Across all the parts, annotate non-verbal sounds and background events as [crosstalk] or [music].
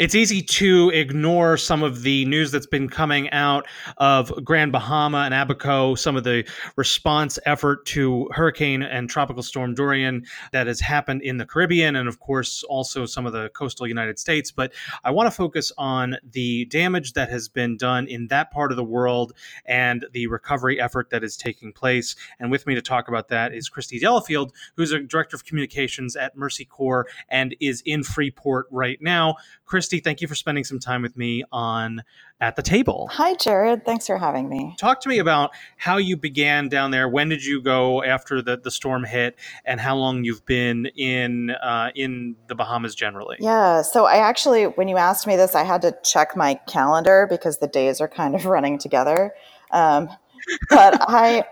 it's easy to ignore some of the news that's been coming out of Grand Bahama and Abaco, some of the response effort to Hurricane and Tropical Storm Dorian that has happened in the Caribbean, and of course, also some of the coastal United States. But I want to focus on the damage that has been done in that part of the world and the recovery effort that is taking place. And with me to talk about that is Christy Delafield, who's a director of communications at Mercy Corps and is in Freeport right now. Christy, thank you for spending some time with me on At the Table. Hi, Jared. Thanks for having me. Talk to me about how you began down there. When did you go after the, the storm hit, and how long you've been in uh, in the Bahamas generally? Yeah. So I actually, when you asked me this, I had to check my calendar because the days are kind of [laughs] running together. Um, but I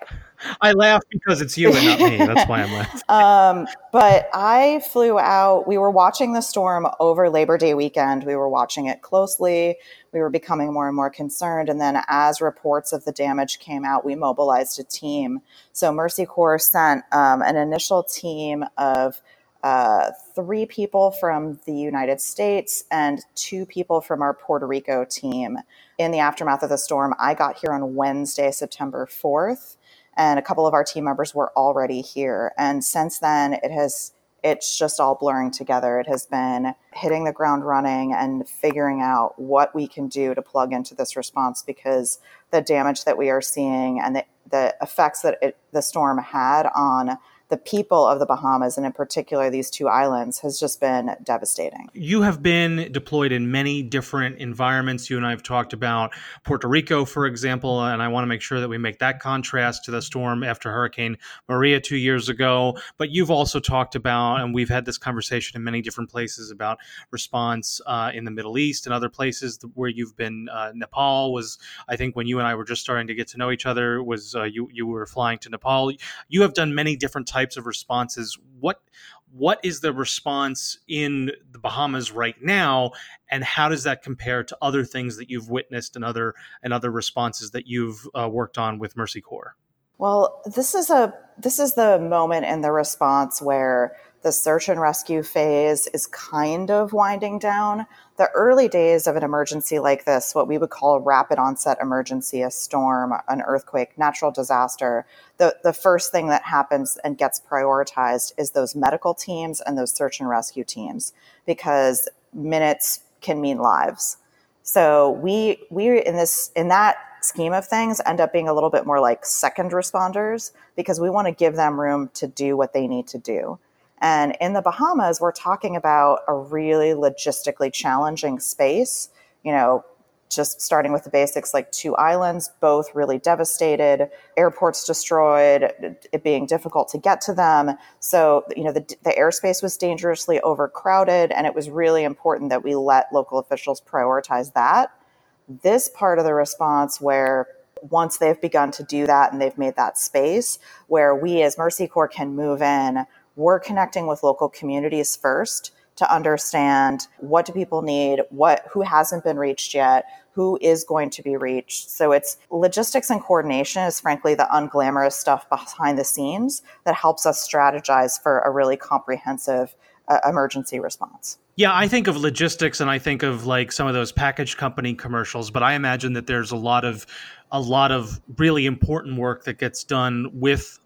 I laugh because it's you and not me. That's why I'm laughing. [laughs] um, but I flew out. We were watching the storm over Labor Day weekend. We were watching it closely. We were becoming more and more concerned. And then, as reports of the damage came out, we mobilized a team. So, Mercy Corps sent um, an initial team of uh, three people from the United States and two people from our Puerto Rico team in the aftermath of the storm. I got here on Wednesday, September 4th and a couple of our team members were already here. And since then, it has it's just all blurring together. It has been hitting the ground running and figuring out what we can do to plug into this response because the damage that we are seeing and the, the effects that it, the storm had on the people of the Bahamas, and in particular these two islands, has just been devastating. You have been deployed in many different environments. You and I have talked about Puerto Rico, for example, and I want to make sure that we make that contrast to the storm after Hurricane Maria two years ago. But you've also talked about, and we've had this conversation in many different places about response uh, in the Middle East and other places where you've been. Uh, Nepal was, I think, when you and I were just starting to get to know each other, was uh, you you were flying to Nepal. You have done many different types types of responses. What what is the response in the Bahamas right now, and how does that compare to other things that you've witnessed and other and other responses that you've uh, worked on with Mercy Corps? Well, this is a this is the moment in the response where the search and rescue phase is kind of winding down. The early days of an emergency like this, what we would call a rapid onset emergency, a storm, an earthquake, natural disaster, the, the first thing that happens and gets prioritized is those medical teams and those search and rescue teams because minutes can mean lives. So we we in this in that scheme of things end up being a little bit more like second responders because we want to give them room to do what they need to do. And in the Bahamas, we're talking about a really logistically challenging space. You know, just starting with the basics like two islands, both really devastated, airports destroyed, it being difficult to get to them. So, you know, the, the airspace was dangerously overcrowded, and it was really important that we let local officials prioritize that. This part of the response, where once they've begun to do that and they've made that space, where we as Mercy Corps can move in we're connecting with local communities first to understand what do people need, what who hasn't been reached yet, who is going to be reached. So it's logistics and coordination is frankly the unglamorous stuff behind the scenes that helps us strategize for a really comprehensive uh, emergency response. Yeah, I think of logistics and I think of like some of those package company commercials, but I imagine that there's a lot of a lot of really important work that gets done with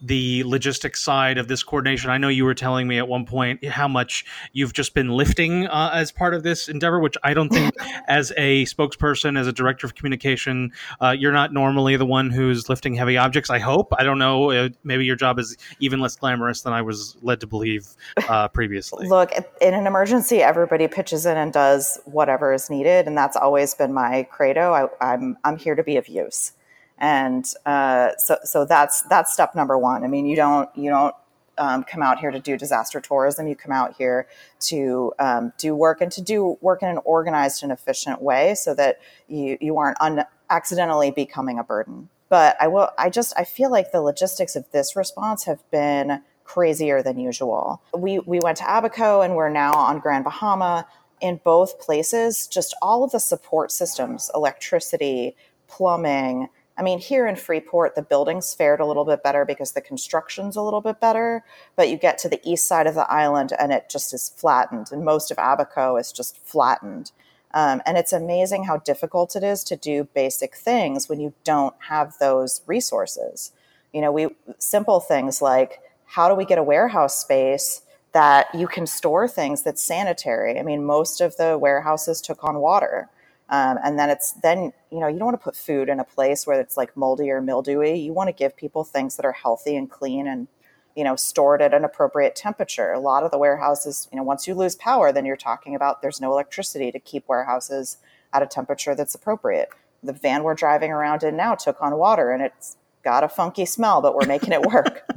the logistics side of this coordination. I know you were telling me at one point how much you've just been lifting uh, as part of this endeavor, which I don't think, [laughs] as a spokesperson, as a director of communication, uh, you're not normally the one who's lifting heavy objects. I hope. I don't know. Uh, maybe your job is even less glamorous than I was led to believe uh, [laughs] previously. Look, in an emergency, everybody pitches in and does whatever is needed, and that's always been my credo. I, I'm I'm here to be of use and uh, so so that's that's step number one. I mean, you don't you don't um, come out here to do disaster tourism. You come out here to um, do work and to do work in an organized and efficient way, so that you you aren't un- accidentally becoming a burden. But I will. I just I feel like the logistics of this response have been crazier than usual. We we went to Abaco and we're now on Grand Bahama. In both places, just all of the support systems, electricity, plumbing, I mean, here in Freeport, the buildings fared a little bit better because the construction's a little bit better, but you get to the east side of the island and it just is flattened, and most of Abaco is just flattened. Um, and it's amazing how difficult it is to do basic things when you don't have those resources. You know, we simple things like how do we get a warehouse space that you can store things that's sanitary? I mean, most of the warehouses took on water. Um, and then it's then you know you don't want to put food in a place where it's like moldy or mildewy. You want to give people things that are healthy and clean and you know stored at an appropriate temperature. A lot of the warehouses, you know, once you lose power, then you're talking about there's no electricity to keep warehouses at a temperature that's appropriate. The van we're driving around in now took on water and it's got a funky smell, but we're making it work. [laughs]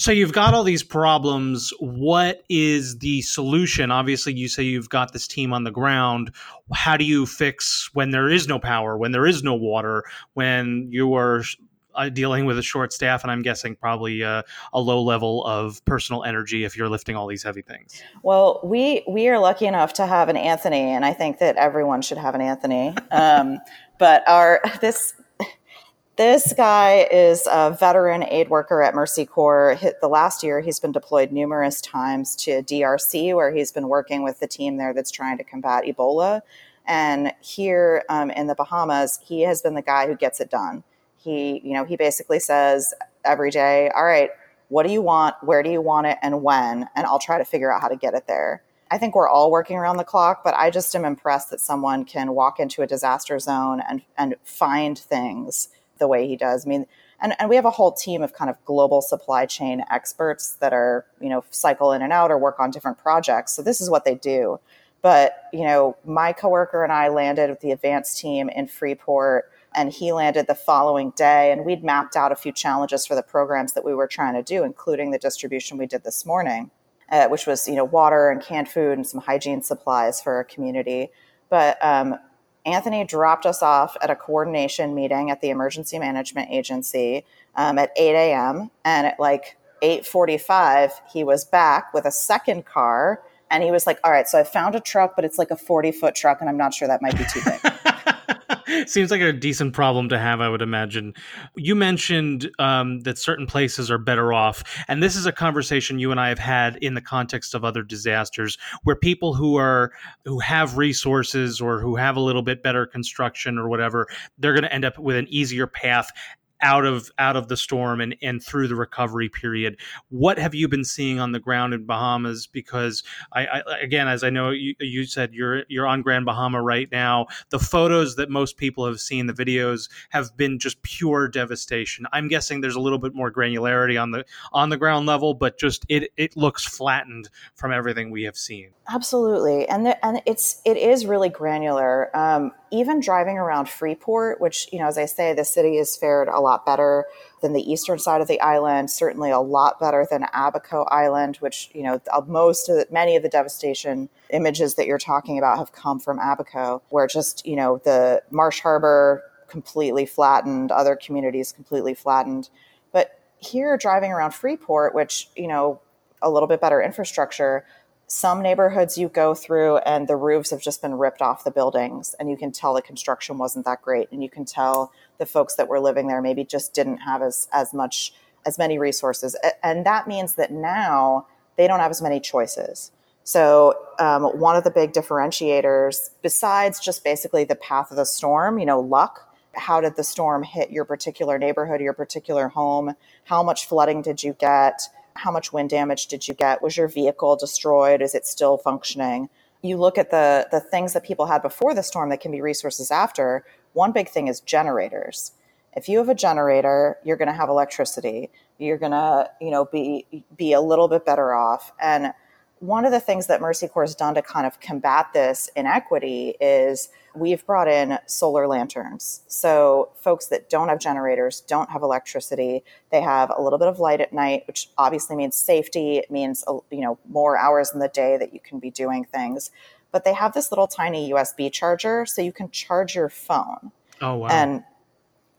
So you've got all these problems. What is the solution? Obviously, you say you've got this team on the ground. How do you fix when there is no power, when there is no water, when you are uh, dealing with a short staff, and I'm guessing probably uh, a low level of personal energy if you're lifting all these heavy things? Well, we we are lucky enough to have an Anthony, and I think that everyone should have an Anthony. Um, [laughs] but our this this guy is a veteran aid worker at Mercy Corps. The last year, he's been deployed numerous times to DRC, where he's been working with the team there that's trying to combat Ebola. And here um, in the Bahamas, he has been the guy who gets it done. He, you know, he basically says every day, "All right, what do you want? Where do you want it? And when? And I'll try to figure out how to get it there." I think we're all working around the clock, but I just am impressed that someone can walk into a disaster zone and and find things the way he does. I mean, and, and we have a whole team of kind of global supply chain experts that are, you know, cycle in and out or work on different projects. So this is what they do. But, you know, my coworker and I landed with the advanced team in Freeport and he landed the following day and we'd mapped out a few challenges for the programs that we were trying to do including the distribution we did this morning uh, which was you know water and canned food and some hygiene supplies for our community but um, Anthony dropped us off at a coordination meeting at the Emergency Management Agency um, at 8 a.m. And at like 8:45, he was back with a second car, and he was like, "All right, so I found a truck, but it's like a 40 foot truck, and I'm not sure that might be too big." Seems like a decent problem to have, I would imagine. You mentioned um, that certain places are better off. And this is a conversation you and I have had in the context of other disasters where people who are who have resources or who have a little bit better construction or whatever, they're going to end up with an easier path out of out of the storm and and through the recovery period. What have you been seeing on the ground in Bahamas? Because I, I again, as I know you, you said, you're you're on Grand Bahama right now. The photos that most people have seen, the videos have been just pure devastation. I'm guessing there's a little bit more granularity on the on the ground level, but just it it looks flattened from everything we have seen. Absolutely, and the, and it's it is really granular. Um, even driving around Freeport, which you know, as I say, the city has fared a lot better than the eastern side of the island. Certainly, a lot better than Abaco Island, which you know, uh, most of the, many of the devastation images that you're talking about have come from Abaco, where just you know the Marsh Harbor completely flattened, other communities completely flattened. But here, driving around Freeport, which you know, a little bit better infrastructure some neighborhoods you go through and the roofs have just been ripped off the buildings and you can tell the construction wasn't that great. And you can tell the folks that were living there maybe just didn't have as as much as many resources. And that means that now they don't have as many choices. So um, one of the big differentiators besides just basically the path of the storm you know luck how did the storm hit your particular neighborhood your particular home? How much flooding did you get how much wind damage did you get? Was your vehicle destroyed? Is it still functioning? You look at the the things that people had before the storm that can be resources after. One big thing is generators. If you have a generator, you're going to have electricity. You're going to, you know, be be a little bit better off. And one of the things that Mercy Corps has done to kind of combat this inequity is we've brought in solar lanterns. So folks that don't have generators, don't have electricity, they have a little bit of light at night, which obviously means safety. It means uh, you know more hours in the day that you can be doing things. But they have this little tiny USB charger, so you can charge your phone. Oh wow! And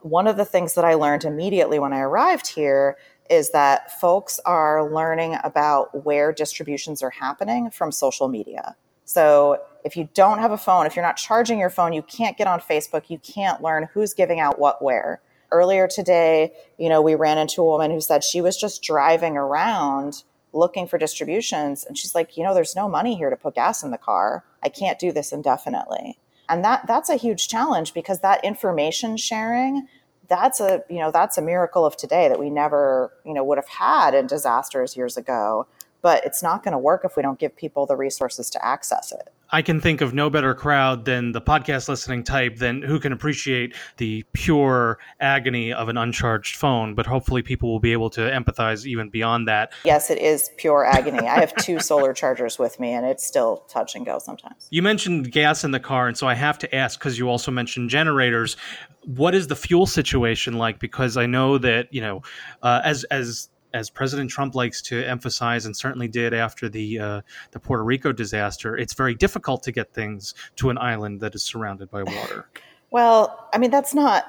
one of the things that I learned immediately when I arrived here is that folks are learning about where distributions are happening from social media. So if you don't have a phone, if you're not charging your phone, you can't get on Facebook, you can't learn who's giving out what where. earlier today, you know, we ran into a woman who said she was just driving around looking for distributions. And she's like, you know, there's no money here to put gas in the car. I can't do this indefinitely. And that that's a huge challenge because that information sharing, that's a, you know, that's a miracle of today that we never, you know, would have had in disasters years ago. But it's not going to work if we don't give people the resources to access it. I can think of no better crowd than the podcast listening type than who can appreciate the pure agony of an uncharged phone. But hopefully, people will be able to empathize even beyond that. Yes, it is pure agony. I have two solar chargers with me, and it's still touch and go sometimes. You mentioned gas in the car, and so I have to ask because you also mentioned generators. What is the fuel situation like? Because I know that you know, uh, as as as President Trump likes to emphasize, and certainly did after the uh, the Puerto Rico disaster, it's very difficult to get things to an island that is surrounded by water. [laughs] Well, I mean that's not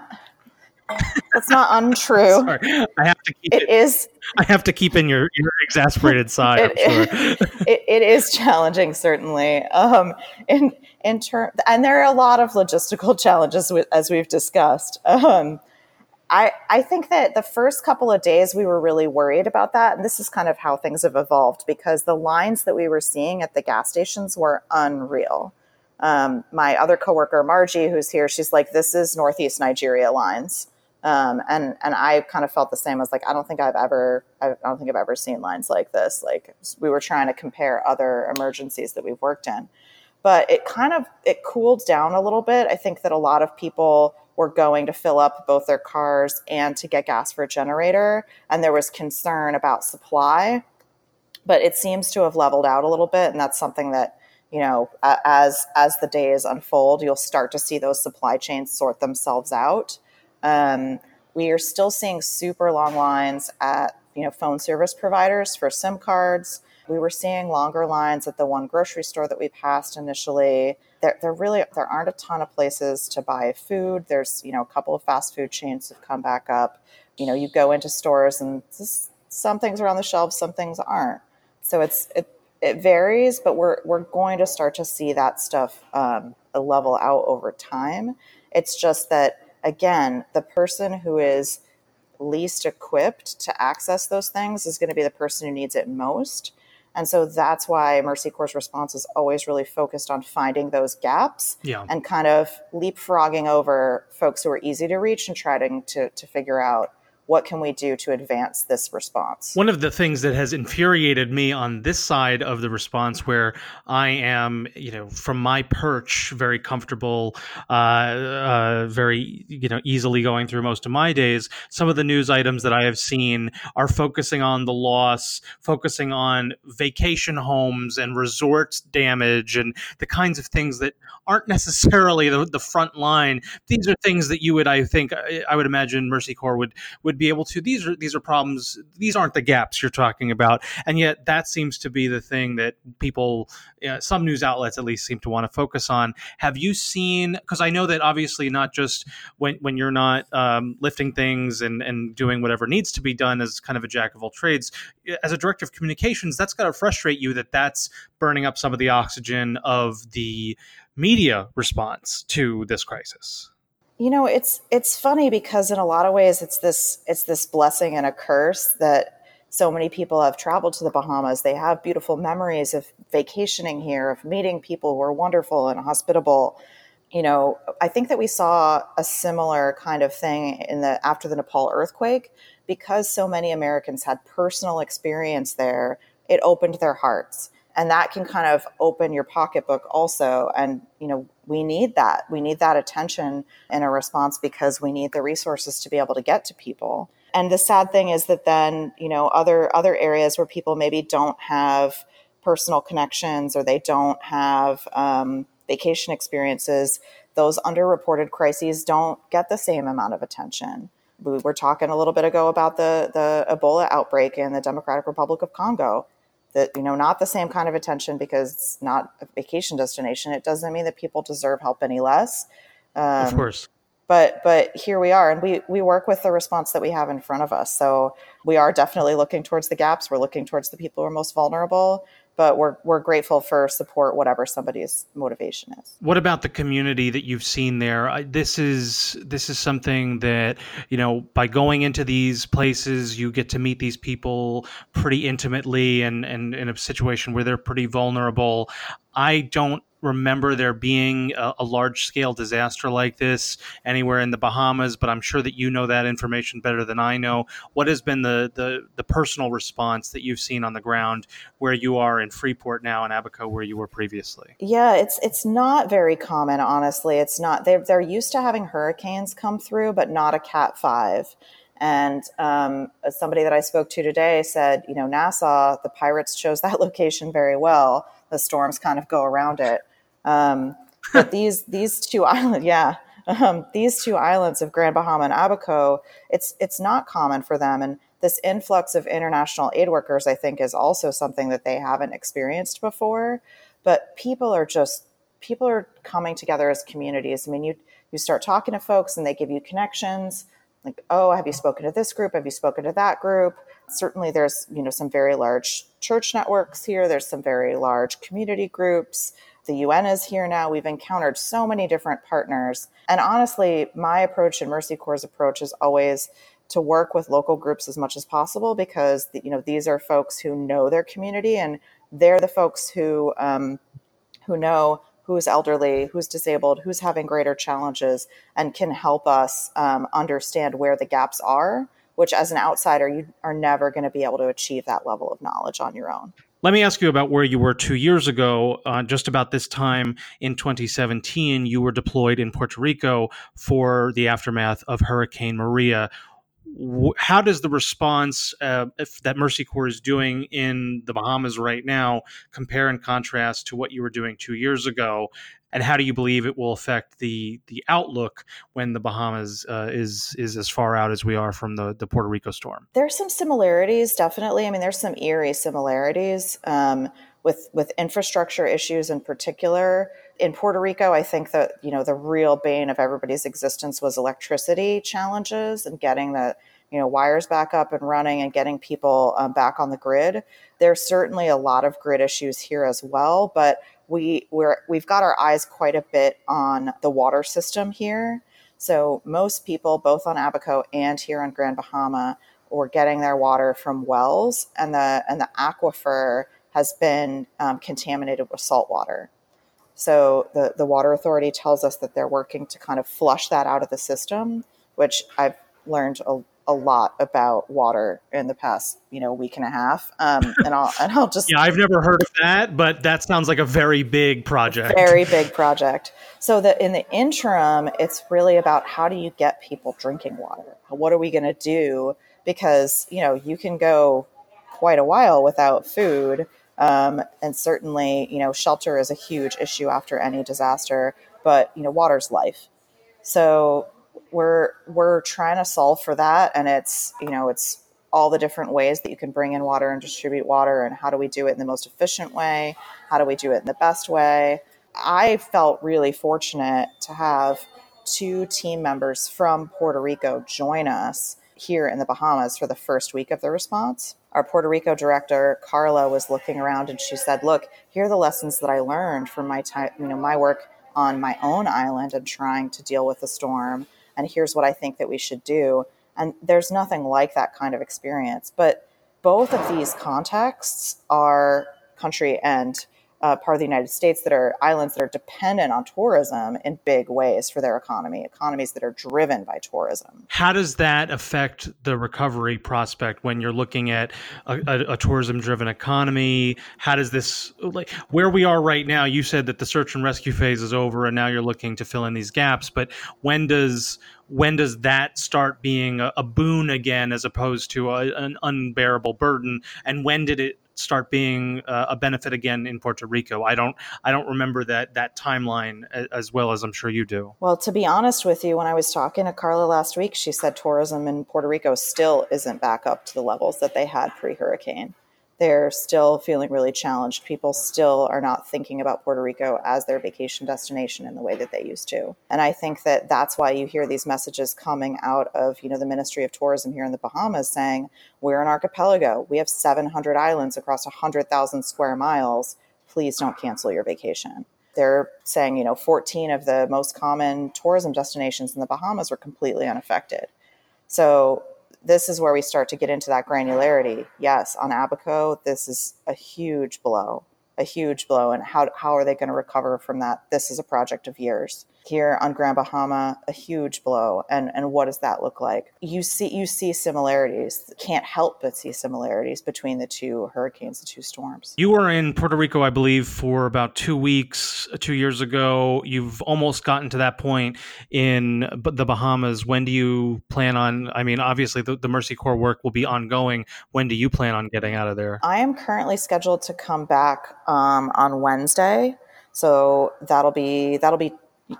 that's not untrue. [laughs] Sorry, I have to keep it, it is. I have to keep in your, your exasperated [laughs] side. it, sure. it, it is challenging, certainly. Um, in in term, and there are a lot of logistical challenges with, as we've discussed. Um, I, I think that the first couple of days we were really worried about that. And this is kind of how things have evolved because the lines that we were seeing at the gas stations were unreal. Um, my other coworker, Margie, who's here, she's like, this is Northeast Nigeria lines. Um, and, and I kind of felt the same. I was like, I don't think I've ever, I don't think I've ever seen lines like this. Like we were trying to compare other emergencies that we've worked in, but it kind of, it cooled down a little bit. I think that a lot of people, were going to fill up both their cars and to get gas for a generator. And there was concern about supply, but it seems to have leveled out a little bit. And that's something that, you know, as as the days unfold, you'll start to see those supply chains sort themselves out. Um, we are still seeing super long lines at you know phone service providers for SIM cards. We were seeing longer lines at the one grocery store that we passed initially. There, there really there aren't a ton of places to buy food. There's you know a couple of fast food chains have come back up. You know, you go into stores and just, some things are on the shelves, some things aren't. So it's it it varies, but we're we're going to start to see that stuff um, level out over time. It's just that again, the person who is least equipped to access those things is going to be the person who needs it most. And so that's why Mercy Corps' response is always really focused on finding those gaps yeah. and kind of leapfrogging over folks who are easy to reach and trying to, to figure out what can we do to advance this response? One of the things that has infuriated me on this side of the response, where I am, you know, from my perch, very comfortable, uh, uh, very, you know, easily going through most of my days, some of the news items that I have seen are focusing on the loss, focusing on vacation homes and resorts damage and the kinds of things that aren't necessarily the, the front line. These are things that you would, I think, I, I would imagine Mercy Corps would would would be able to these are these are problems these aren't the gaps you're talking about. And yet that seems to be the thing that people some news outlets at least seem to want to focus on. Have you seen because i know that obviously not just when when you're not um, lifting things and and doing whatever needs to be done as kind of a jack of all trades as a director of communications that's got to frustrate you that that's burning up some of the oxygen of the media response to this crisis you know, it's it's funny because in a lot of ways it's this it's this blessing and a curse that so many people have traveled to the Bahamas. They have beautiful memories of vacationing here, of meeting people who are wonderful and hospitable. You know, I think that we saw a similar kind of thing in the after the Nepal earthquake because so many Americans had personal experience there. It opened their hearts and that can kind of open your pocketbook also and you know we need that. We need that attention in a response because we need the resources to be able to get to people. And the sad thing is that then you know other other areas where people maybe don't have personal connections or they don't have um, vacation experiences those underreported crises don't get the same amount of attention. We were talking a little bit ago about the the ebola outbreak in the democratic republic of congo that you know not the same kind of attention because it's not a vacation destination. It doesn't mean that people deserve help any less. Um, of course. but but here we are and we we work with the response that we have in front of us. So we are definitely looking towards the gaps. We're looking towards the people who are most vulnerable but we're we're grateful for support, whatever somebody's motivation is. What about the community that you've seen there? This is this is something that you know by going into these places, you get to meet these people pretty intimately, and and in a situation where they're pretty vulnerable. I don't remember there being a, a large scale disaster like this anywhere in the Bahamas, but I'm sure that you know that information better than I know. What has been the, the, the personal response that you've seen on the ground where you are in Freeport now and Abaco where you were previously? Yeah, it's it's not very common, honestly. It's not they're they're used to having hurricanes come through, but not a cat five. And um, somebody that I spoke to today said, you know, Nassau, the pirates chose that [laughs] location very well. The storms kind of go around it. Um, but these these two islands, yeah, um, these two islands of Grand Bahama and Abaco, it's it's not common for them, and this influx of international aid workers, I think, is also something that they haven't experienced before. But people are just people are coming together as communities. I mean, you you start talking to folks, and they give you connections. Like, oh, have you spoken to this group? Have you spoken to that group? Certainly, there's you know some very large church networks here. There's some very large community groups the UN is here now. We've encountered so many different partners. And honestly, my approach and Mercy Corps' approach is always to work with local groups as much as possible because you know these are folks who know their community and they're the folks who um, who know who's elderly, who's disabled, who's having greater challenges, and can help us um, understand where the gaps are. Which, as an outsider, you are never going to be able to achieve that level of knowledge on your own. Let me ask you about where you were two years ago. Uh, just about this time in 2017, you were deployed in Puerto Rico for the aftermath of Hurricane Maria. How does the response uh, that Mercy Corps is doing in the Bahamas right now compare and contrast to what you were doing two years ago? and how do you believe it will affect the the outlook when the Bahamas uh, is is as far out as we are from the the Puerto Rico storm? There's some similarities, definitely. I mean, there's some eerie similarities um, with with infrastructure issues in particular. In Puerto Rico, I think that you know the real bane of everybody's existence was electricity challenges and getting the you know wires back up and running and getting people um, back on the grid. There's certainly a lot of grid issues here as well, but we we're we've got our eyes quite a bit on the water system here. So most people, both on Abaco and here on Grand Bahama, were getting their water from wells, and the and the aquifer has been um, contaminated with salt water. So the the water authority tells us that they're working to kind of flush that out of the system, which I've learned a, a lot about water in the past, you know, week and a half. Um, [laughs] and I'll and I'll just yeah, I've never heard of that, but that sounds like a very big project. Very big project. So that in the interim, it's really about how do you get people drinking water? What are we going to do? Because you know, you can go quite a while without food. Um, and certainly, you know, shelter is a huge issue after any disaster, but you know, water's life. So we're we're trying to solve for that and it's you know it's all the different ways that you can bring in water and distribute water and how do we do it in the most efficient way? How do we do it in the best way? I felt really fortunate to have two team members from puerto rico join us here in the bahamas for the first week of the response our puerto rico director carla was looking around and she said look here are the lessons that i learned from my time you know my work on my own island and trying to deal with the storm and here's what I think that we should do. And there's nothing like that kind of experience. But both of these contexts are country and uh, part of the United States that are islands that are dependent on tourism in big ways for their economy, economies that are driven by tourism. How does that affect the recovery prospect when you're looking at a, a, a tourism driven economy? How does this, like, where we are right now? You said that the search and rescue phase is over and now you're looking to fill in these gaps, but when does when does that start being a, a boon again as opposed to a, an unbearable burden and when did it start being uh, a benefit again in Puerto Rico. I don't I don't remember that that timeline as well as I'm sure you do. Well, to be honest with you, when I was talking to Carla last week, she said tourism in Puerto Rico still isn't back up to the levels that they had pre-hurricane. They're still feeling really challenged. People still are not thinking about Puerto Rico as their vacation destination in the way that they used to. And I think that that's why you hear these messages coming out of, you know, the Ministry of Tourism here in the Bahamas saying, we're an archipelago. We have 700 islands across 100,000 square miles. Please don't cancel your vacation. They're saying, you know, 14 of the most common tourism destinations in the Bahamas were completely unaffected. So this is where we start to get into that granularity. Yes, on Abaco, this is a huge blow, a huge blow. And how, how are they going to recover from that? This is a project of years here on Grand Bahama a huge blow. And and what does that look like? You see you see similarities. Can't help but see similarities between the two hurricanes the two storms. You were in Puerto Rico I believe for about 2 weeks 2 years ago. You've almost gotten to that point in the Bahamas. When do you plan on I mean obviously the, the Mercy Corps work will be ongoing. When do you plan on getting out of there? I am currently scheduled to come back um, on Wednesday. So that'll be that'll be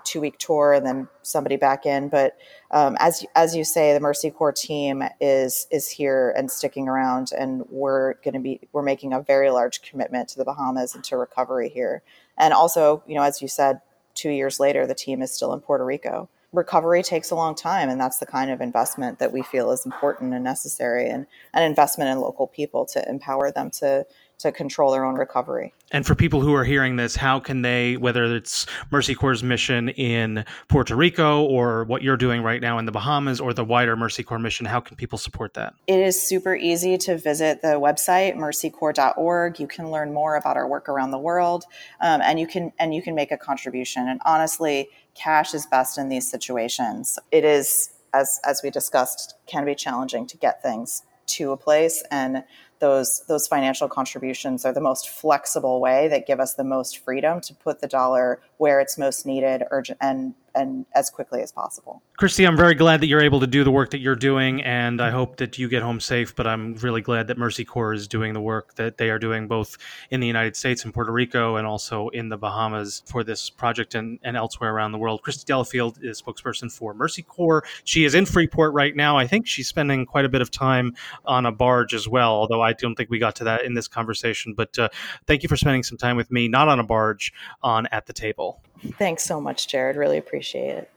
two week tour and then somebody back in. But um, as as you say, the Mercy Corps team is is here and sticking around, and we're going to be we're making a very large commitment to the Bahamas and to recovery here. And also, you know, as you said, two years later, the team is still in Puerto Rico. Recovery takes a long time, and that's the kind of investment that we feel is important and necessary, and an investment in local people to empower them to to control their own recovery. And for people who are hearing this, how can they, whether it's Mercy Corps' mission in Puerto Rico or what you're doing right now in the Bahamas or the wider Mercy Corps mission, how can people support that? It is super easy to visit the website mercycorps.org. You can learn more about our work around the world, um, and you can and you can make a contribution. And honestly, cash is best in these situations. It is, as as we discussed, can be challenging to get things to a place and those those financial contributions are the most flexible way that give us the most freedom to put the dollar where it's most needed urgent and and as quickly as possible. Christy, I'm very glad that you're able to do the work that you're doing, and I hope that you get home safe. But I'm really glad that Mercy Corps is doing the work that they are doing both in the United States and Puerto Rico and also in the Bahamas for this project and, and elsewhere around the world. Christy Delafield is spokesperson for Mercy Corps. She is in Freeport right now. I think she's spending quite a bit of time on a barge as well, although I don't think we got to that in this conversation. But uh, thank you for spending some time with me, not on a barge, on At the Table. Thanks so much, Jared. Really appreciate it.